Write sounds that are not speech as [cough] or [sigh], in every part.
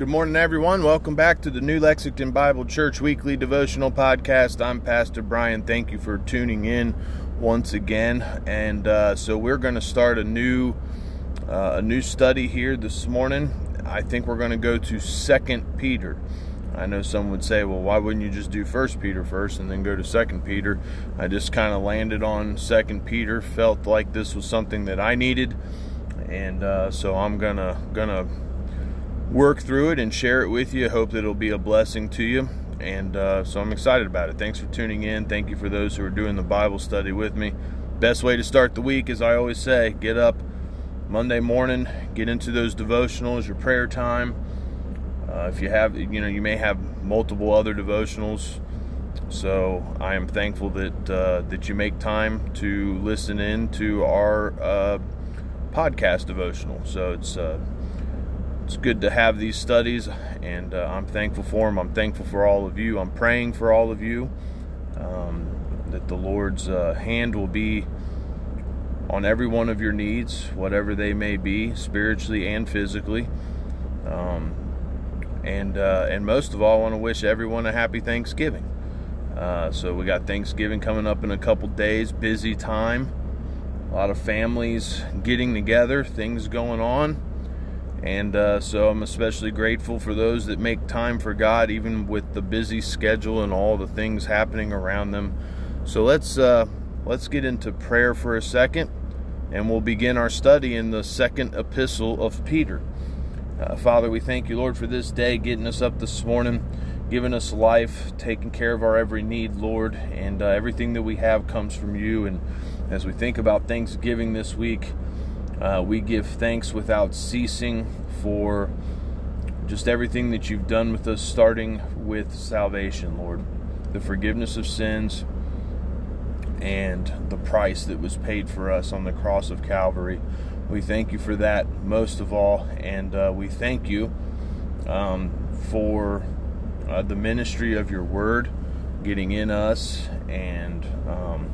Good morning, everyone. Welcome back to the New Lexington Bible Church Weekly Devotional Podcast. I'm Pastor Brian. Thank you for tuning in once again. And uh, so we're going to start a new uh, a new study here this morning. I think we're going to go to Second Peter. I know some would say, well, why wouldn't you just do First Peter first and then go to Second Peter? I just kind of landed on Second Peter. Felt like this was something that I needed, and uh, so I'm gonna gonna work through it and share it with you. Hope that it'll be a blessing to you. And uh, so I'm excited about it. Thanks for tuning in. Thank you for those who are doing the Bible study with me. Best way to start the week, as I always say, get up Monday morning, get into those devotionals, your prayer time. Uh, if you have, you know, you may have multiple other devotionals. So I am thankful that uh, that you make time to listen in to our uh, podcast devotional. So it's uh, it's good to have these studies, and uh, I'm thankful for them. I'm thankful for all of you. I'm praying for all of you um, that the Lord's uh, hand will be on every one of your needs, whatever they may be, spiritually and physically. Um, and uh, and most of all, I want to wish everyone a happy Thanksgiving. Uh, so we got Thanksgiving coming up in a couple days. Busy time. A lot of families getting together. Things going on. And uh, so I'm especially grateful for those that make time for God, even with the busy schedule and all the things happening around them. So let's uh, let's get into prayer for a second, and we'll begin our study in the second epistle of Peter. Uh, Father, we thank you, Lord, for this day, getting us up this morning, giving us life, taking care of our every need, Lord, and uh, everything that we have comes from you. And as we think about Thanksgiving this week. Uh, we give thanks without ceasing for just everything that you've done with us, starting with salvation, Lord. The forgiveness of sins and the price that was paid for us on the cross of Calvary. We thank you for that most of all, and uh, we thank you um, for uh, the ministry of your word getting in us and um,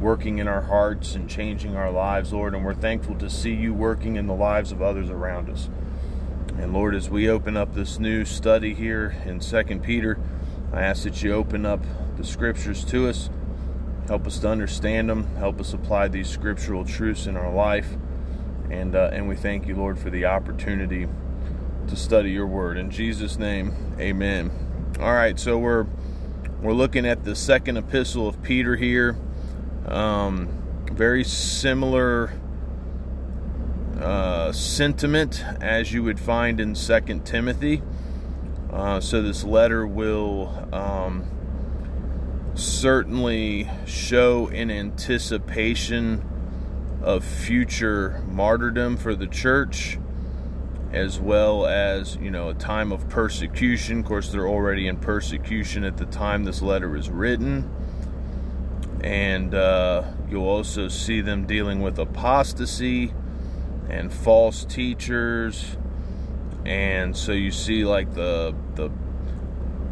working in our hearts and changing our lives, Lord. And we're thankful to see you working in the lives of others around us. And Lord, as we open up this new study here in Second Peter, I ask that you open up the scriptures to us, help us to understand them, help us apply these scriptural truths in our life. And, uh, and we thank you, Lord, for the opportunity to study your word. In Jesus' name, amen. All right, so we're we're looking at the second epistle of Peter here. Um, very similar uh, sentiment as you would find in Second Timothy. Uh, so this letter will um, certainly show an anticipation of future martyrdom for the church as well as you know a time of persecution of course they're already in persecution at the time this letter is written and uh, you'll also see them dealing with apostasy and false teachers. And so you see like the the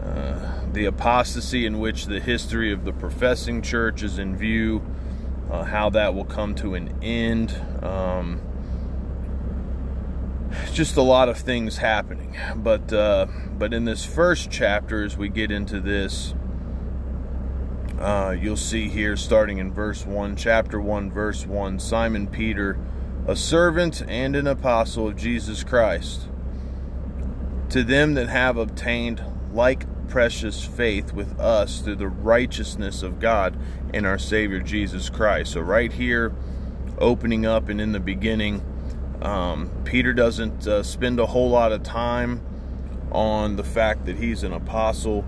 uh, the apostasy in which the history of the professing church is in view uh, how that will come to an end. Um, just a lot of things happening. But uh, but in this first chapter as we get into this uh, you'll see here, starting in verse 1, chapter 1, verse 1 Simon Peter, a servant and an apostle of Jesus Christ, to them that have obtained like precious faith with us through the righteousness of God and our Savior Jesus Christ. So, right here, opening up and in the beginning, um, Peter doesn't uh, spend a whole lot of time on the fact that he's an apostle.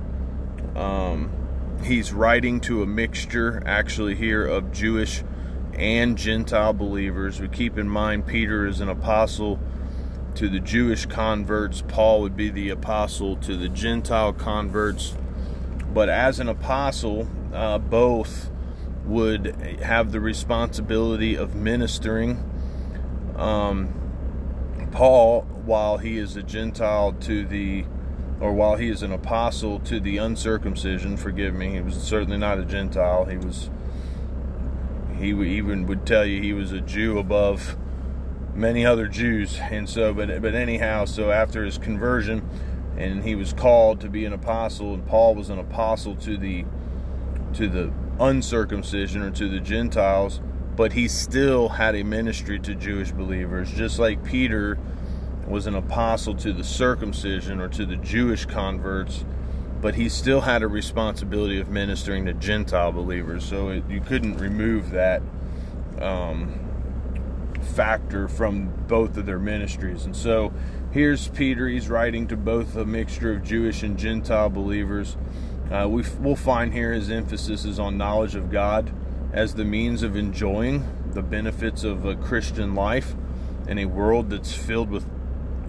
Um, he's writing to a mixture actually here of Jewish and Gentile believers. We keep in mind Peter is an apostle to the Jewish converts, Paul would be the apostle to the Gentile converts. But as an apostle, uh, both would have the responsibility of ministering. Um, Paul, while he is a Gentile to the or while he is an apostle to the uncircumcision, forgive me, he was certainly not a Gentile. He was, he even would tell you he was a Jew above many other Jews. And so, but but anyhow, so after his conversion, and he was called to be an apostle, and Paul was an apostle to the to the uncircumcision or to the Gentiles, but he still had a ministry to Jewish believers, just like Peter was an apostle to the circumcision or to the Jewish converts, but he still had a responsibility of ministering to Gentile believers. So it, you couldn't remove that um, factor from both of their ministries. And so here's Peter. He's writing to both a mixture of Jewish and Gentile believers. Uh, we will find here his emphasis is on knowledge of God as the means of enjoying the benefits of a Christian life in a world that's filled with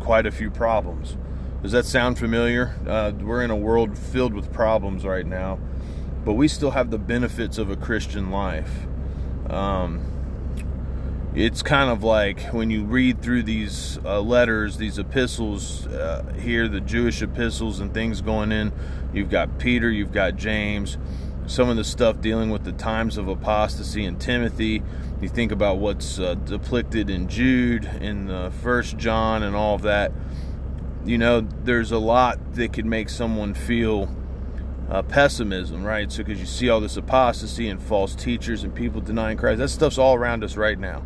quite a few problems. Does that sound familiar? Uh, we're in a world filled with problems right now, but we still have the benefits of a Christian life. Um, it's kind of like when you read through these uh, letters, these epistles uh, here, the Jewish epistles and things going in. You've got Peter, you've got James, some of the stuff dealing with the times of apostasy in Timothy. You think about what's uh, depicted in Jude, in the First John, and all of that. You know, there's a lot that could make someone feel uh, pessimism, right? So, because you see all this apostasy and false teachers and people denying Christ, that stuff's all around us right now.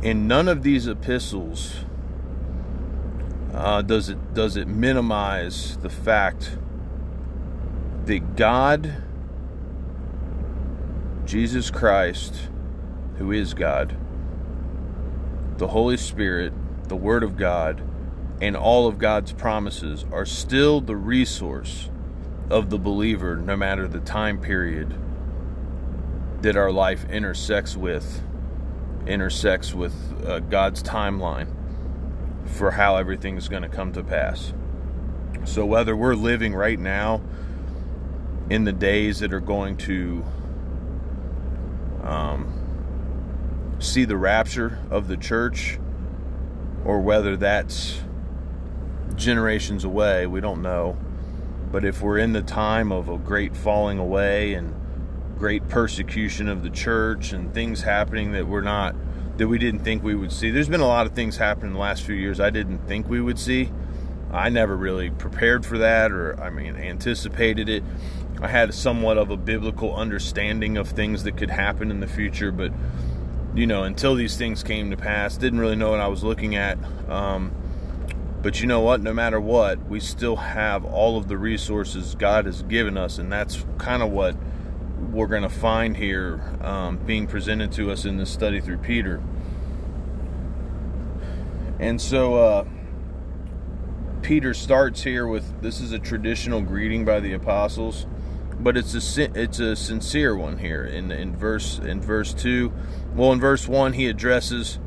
In none of these epistles uh, does it does it minimize the fact that God, Jesus Christ, who is God, the Holy Spirit, the Word of God, and all of God's promises are still the resource of the believer, no matter the time period that our life intersects with, intersects with uh, God's timeline for how everything is going to come to pass. So, whether we're living right now in the days that are going to um, see the rapture of the church, or whether that's generations away, we don't know. But if we're in the time of a great falling away and great persecution of the church and things happening that we're not that we didn't think we would see. There's been a lot of things happen in the last few years I didn't think we would see. I never really prepared for that or I mean anticipated it. I had somewhat of a biblical understanding of things that could happen in the future, but you know, until these things came to pass, didn't really know what I was looking at. Um, but you know what? No matter what, we still have all of the resources God has given us, and that's kind of what we're going to find here um, being presented to us in this study through Peter. And so, uh, Peter starts here with this is a traditional greeting by the apostles, but it's a it's a sincere one here in in verse in verse 2. Well, in verse 1 he addresses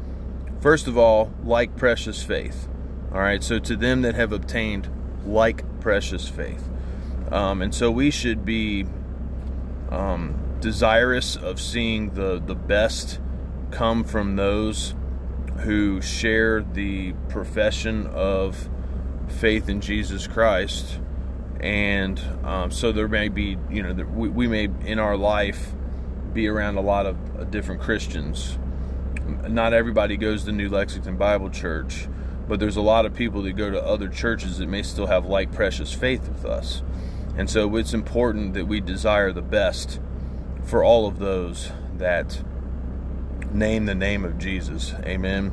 first of all like precious faith. All right, so to them that have obtained like precious faith. Um, and so we should be um, desirous of seeing the the best come from those who share the profession of faith in Jesus Christ, and um, so there may be, you know, we, we may in our life be around a lot of uh, different Christians. Not everybody goes to New Lexington Bible Church, but there's a lot of people that go to other churches that may still have like precious faith with us. And so it's important that we desire the best for all of those that name the name of Jesus. Amen.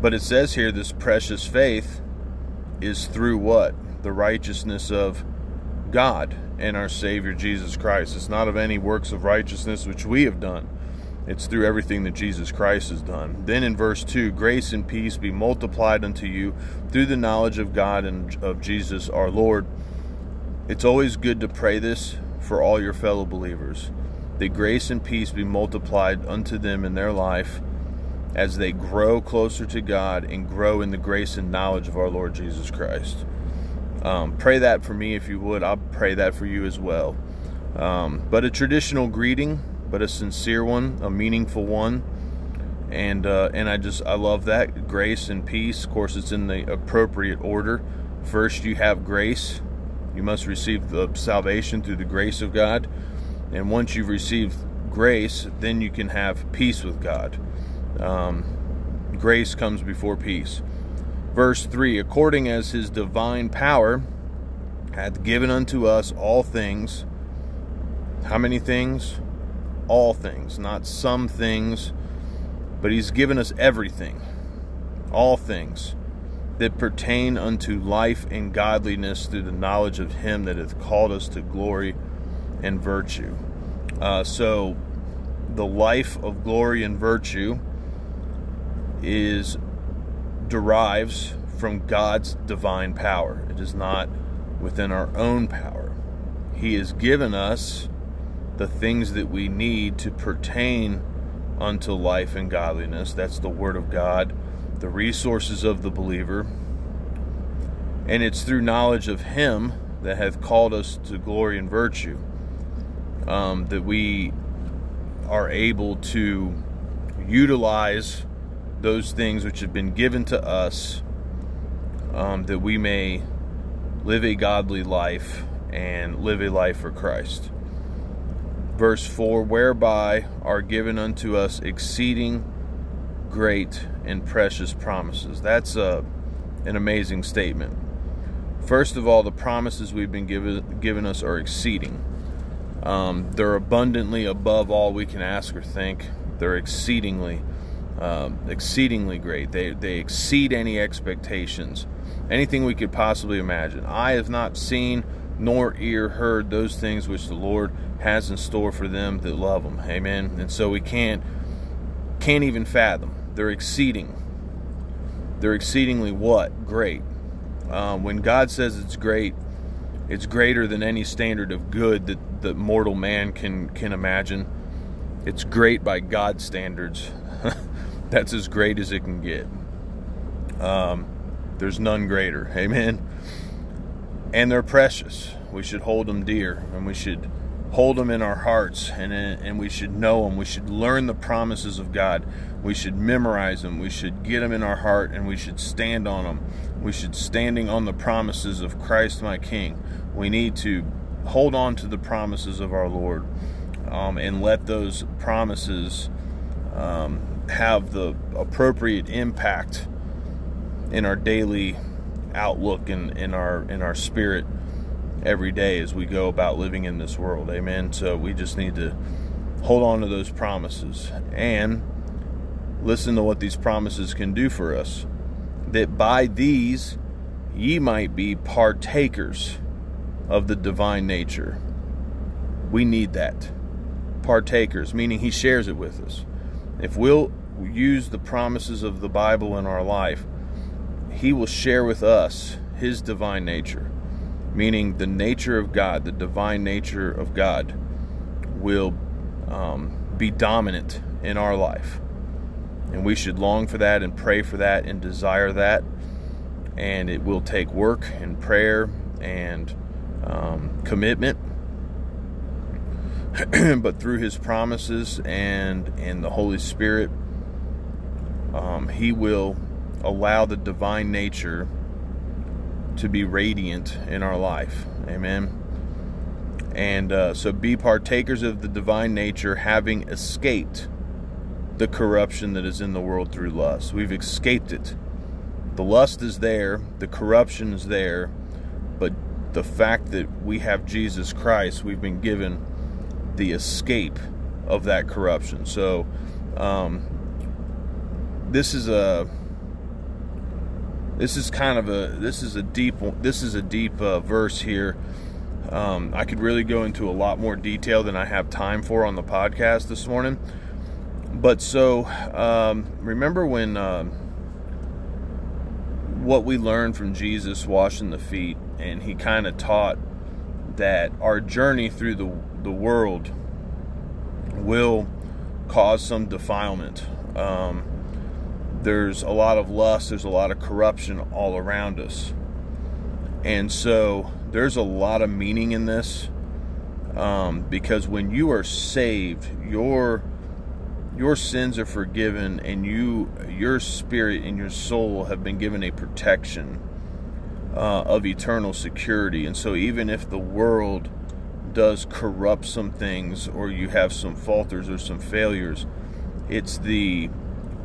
But it says here this precious faith is through what? The righteousness of God and our Savior Jesus Christ. It's not of any works of righteousness which we have done. It's through everything that Jesus Christ has done. Then in verse 2, grace and peace be multiplied unto you through the knowledge of God and of Jesus our Lord. It's always good to pray this for all your fellow believers. That grace and peace be multiplied unto them in their life as they grow closer to God and grow in the grace and knowledge of our Lord Jesus Christ. Um, pray that for me if you would. I'll pray that for you as well. Um, but a traditional greeting, but a sincere one, a meaningful one. And uh, and I just I love that grace and peace. Of course, it's in the appropriate order. First, you have grace. You must receive the salvation through the grace of God. And once you've received grace, then you can have peace with God. Um, grace comes before peace. Verse 3 According as his divine power hath given unto us all things. How many things? All things, not some things, but he's given us everything. All things that pertain unto life and godliness through the knowledge of him that hath called us to glory and virtue. Uh, so, the life of glory and virtue is derives from God's divine power. It is not within our own power. He has given us the things that we need to pertain unto life and godliness. That's the Word of God, the resources of the believer. And it's through knowledge of Him that hath called us to glory and virtue um, that we are able to utilize those things which have been given to us um, that we may live a godly life and live a life for Christ. Verse 4 Whereby are given unto us exceeding great and precious promises. That's a, an amazing statement. First of all, the promises we've been given, given us are exceeding. Um, they're abundantly above all we can ask or think. They're exceedingly, um, exceedingly great. They they exceed any expectations, anything we could possibly imagine. I have not seen nor ear heard those things which the Lord has in store for them that love Him. Amen. And so we can't can't even fathom. They're exceeding. They're exceedingly what great. Um, when God says it's great, it's greater than any standard of good that that mortal man can can imagine. It's great by God's standards. That's as great as it can get. Um, there's none greater. [laughs] Amen. And they're precious. We should hold them dear, and we should hold them in our hearts, and and we should know them. We should learn the promises of God. We should memorize them. We should get them in our heart, and we should stand on them. We should standing on the promises of Christ, my King. We need to hold on to the promises of our Lord um, and let those promises um, have the appropriate impact in our daily outlook and in our in our spirit every day as we go about living in this world. Amen. So we just need to hold on to those promises and listen to what these promises can do for us. That by these ye might be partakers of the divine nature. We need that. Partakers, meaning He shares it with us. If we'll use the promises of the Bible in our life, He will share with us His divine nature, meaning the nature of God, the divine nature of God, will um, be dominant in our life. And we should long for that and pray for that and desire that. And it will take work and prayer and um, commitment, [clears throat] but through His promises and in the Holy Spirit, um, He will allow the divine nature to be radiant in our life. Amen. And uh, so be partakers of the divine nature, having escaped the corruption that is in the world through lust. We've escaped it. The lust is there, the corruption is there, but the fact that we have Jesus Christ, we've been given the escape of that corruption. So, um, this is a this is kind of a this is a deep this is a deep uh, verse here. Um, I could really go into a lot more detail than I have time for on the podcast this morning. But so um, remember when uh, what we learned from Jesus washing the feet and he kind of taught that our journey through the, the world will cause some defilement. Um, there's a lot of lust, there's a lot of corruption all around us. And so there's a lot of meaning in this um, because when you are saved, your your sins are forgiven and you your spirit and your soul have been given a protection uh, of eternal security. And so, even if the world does corrupt some things, or you have some falters or some failures, it's the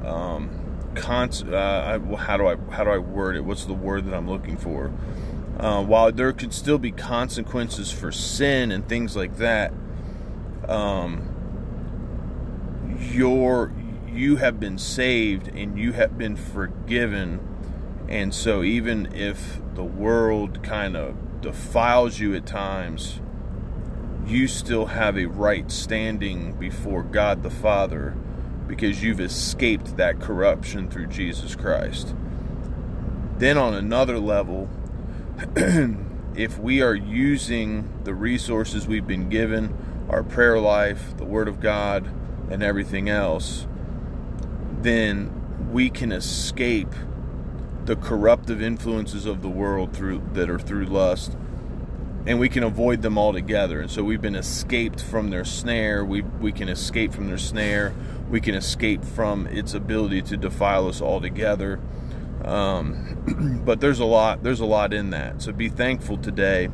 um, cons- uh, how do I how do I word it? What's the word that I'm looking for? Uh, while there could still be consequences for sin and things like that, um, your you have been saved and you have been forgiven, and so even if the world kind of defiles you at times, you still have a right standing before God the Father because you've escaped that corruption through Jesus Christ. Then, on another level, [clears throat] if we are using the resources we've been given, our prayer life, the Word of God, and everything else, then we can escape the corruptive influences of the world through that are through lust and we can avoid them altogether. And so we've been escaped from their snare. We we can escape from their snare. We can escape from its ability to defile us altogether. Um, [clears throat] but there's a lot there's a lot in that. So be thankful today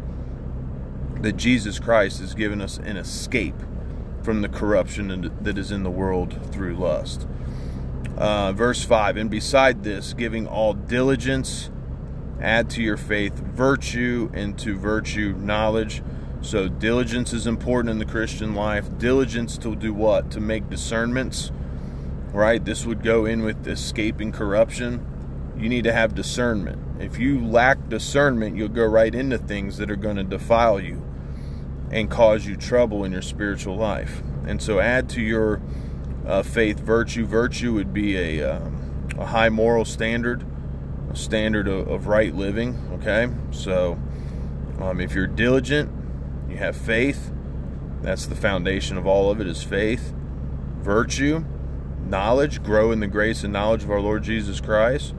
that Jesus Christ has given us an escape from the corruption that is in the world through lust. Uh, verse 5 And beside this, giving all diligence, add to your faith virtue, and to virtue knowledge. So, diligence is important in the Christian life. Diligence to do what? To make discernments, right? This would go in with escaping corruption. You need to have discernment. If you lack discernment, you'll go right into things that are going to defile you and cause you trouble in your spiritual life. And so, add to your uh, faith virtue. Virtue would be a, um, a high moral standard, standard of, of right living. Okay, so um, if you're diligent, you have faith. That's the foundation of all of it is faith, virtue, knowledge, grow in the grace and knowledge of our Lord Jesus Christ.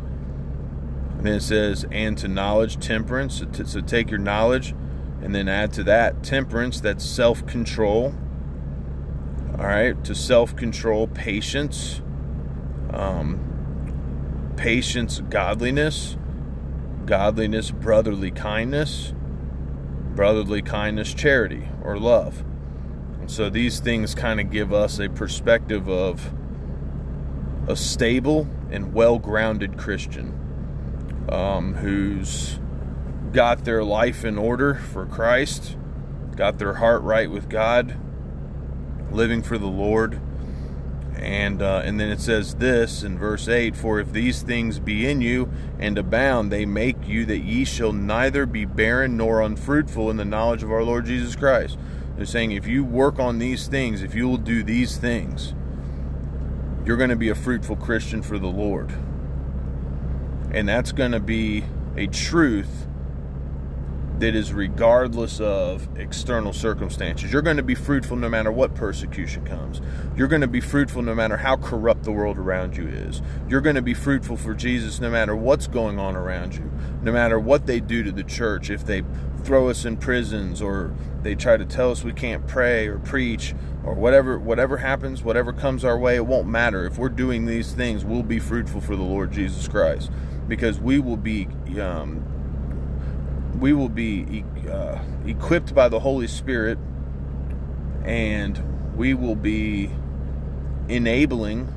And then it says, and to knowledge, temperance. So, to, so take your knowledge and then add to that temperance, that's self control. All right, to self control, patience, um, patience, godliness, godliness, brotherly kindness, brotherly kindness, charity, or love. And so these things kind of give us a perspective of a stable and well grounded Christian um, who's got their life in order for Christ, got their heart right with God, living for the Lord. And uh, and then it says this in verse 8 For if these things be in you and abound, they make you that ye shall neither be barren nor unfruitful in the knowledge of our Lord Jesus Christ. They're saying if you work on these things, if you will do these things, you're going to be a fruitful Christian for the Lord. And that's going to be a truth that is regardless of external circumstances. You're going to be fruitful no matter what persecution comes. You're going to be fruitful no matter how corrupt the world around you is. You're going to be fruitful for Jesus no matter what's going on around you, no matter what they do to the church. If they throw us in prisons or they try to tell us we can't pray or preach or whatever whatever happens, whatever comes our way, it won't matter. If we're doing these things, we'll be fruitful for the Lord Jesus Christ because we will be um, we will be uh, equipped by the Holy Spirit and we will be enabling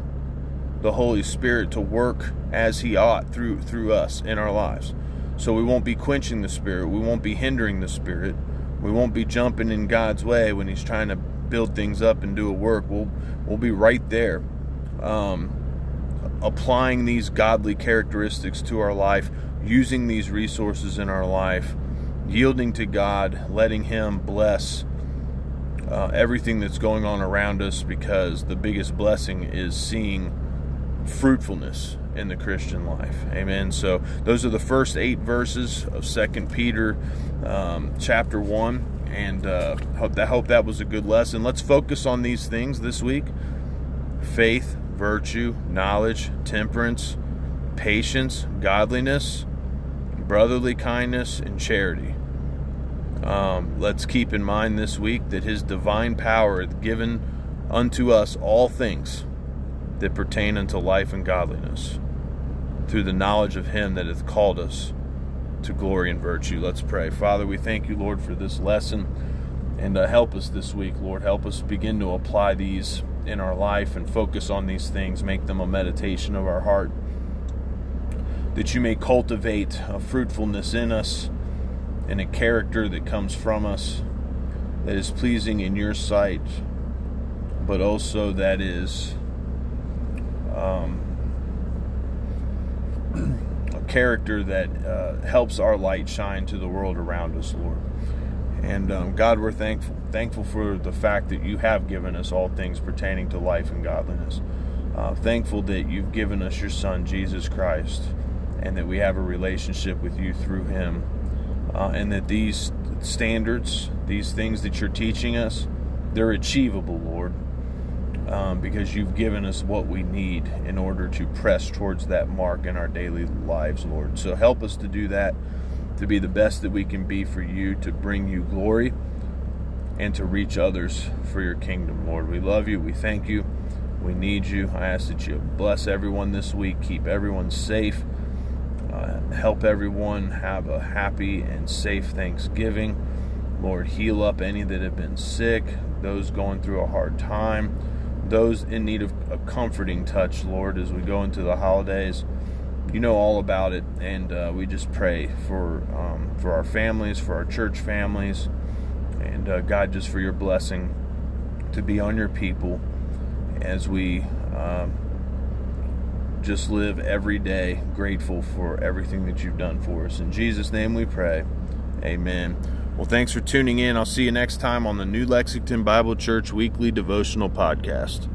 the Holy Spirit to work as he ought through through us in our lives. So we won't be quenching the spirit, we won't be hindering the spirit. We won't be jumping in God's way when he's trying to build things up and do a work. We'll we'll be right there. Um, applying these godly characteristics to our life using these resources in our life, yielding to God, letting Him bless uh, everything that's going on around us because the biggest blessing is seeing fruitfulness in the Christian life. Amen. So those are the first eight verses of Second Peter um, chapter one, and uh, hope that hope that was a good lesson. Let's focus on these things this week: faith, virtue, knowledge, temperance, patience, godliness brotherly kindness, and charity. Um, let's keep in mind this week that His divine power hath given unto us all things that pertain unto life and godliness through the knowledge of Him that hath called us to glory and virtue. Let's pray. Father, we thank you, Lord, for this lesson. And uh, help us this week, Lord. Help us begin to apply these in our life and focus on these things. Make them a meditation of our heart that you may cultivate a fruitfulness in us and a character that comes from us that is pleasing in your sight, but also that is um, [clears throat] a character that uh, helps our light shine to the world around us, Lord. And um, God, we're thankful, thankful for the fact that you have given us all things pertaining to life and godliness. Uh, thankful that you've given us your Son, Jesus Christ, and that we have a relationship with you through him. Uh, and that these standards, these things that you're teaching us, they're achievable, Lord, um, because you've given us what we need in order to press towards that mark in our daily lives, Lord. So help us to do that, to be the best that we can be for you, to bring you glory, and to reach others for your kingdom, Lord. We love you. We thank you. We need you. I ask that you bless everyone this week, keep everyone safe. Uh, help everyone have a happy and safe Thanksgiving. Lord, heal up any that have been sick, those going through a hard time, those in need of a comforting touch, Lord, as we go into the holidays. You know all about it, and uh, we just pray for um, for our families, for our church families, and uh, God, just for your blessing to be on your people as we um, just live every day grateful for everything that you've done for us. In Jesus' name we pray. Amen. Well, thanks for tuning in. I'll see you next time on the New Lexington Bible Church Weekly Devotional Podcast.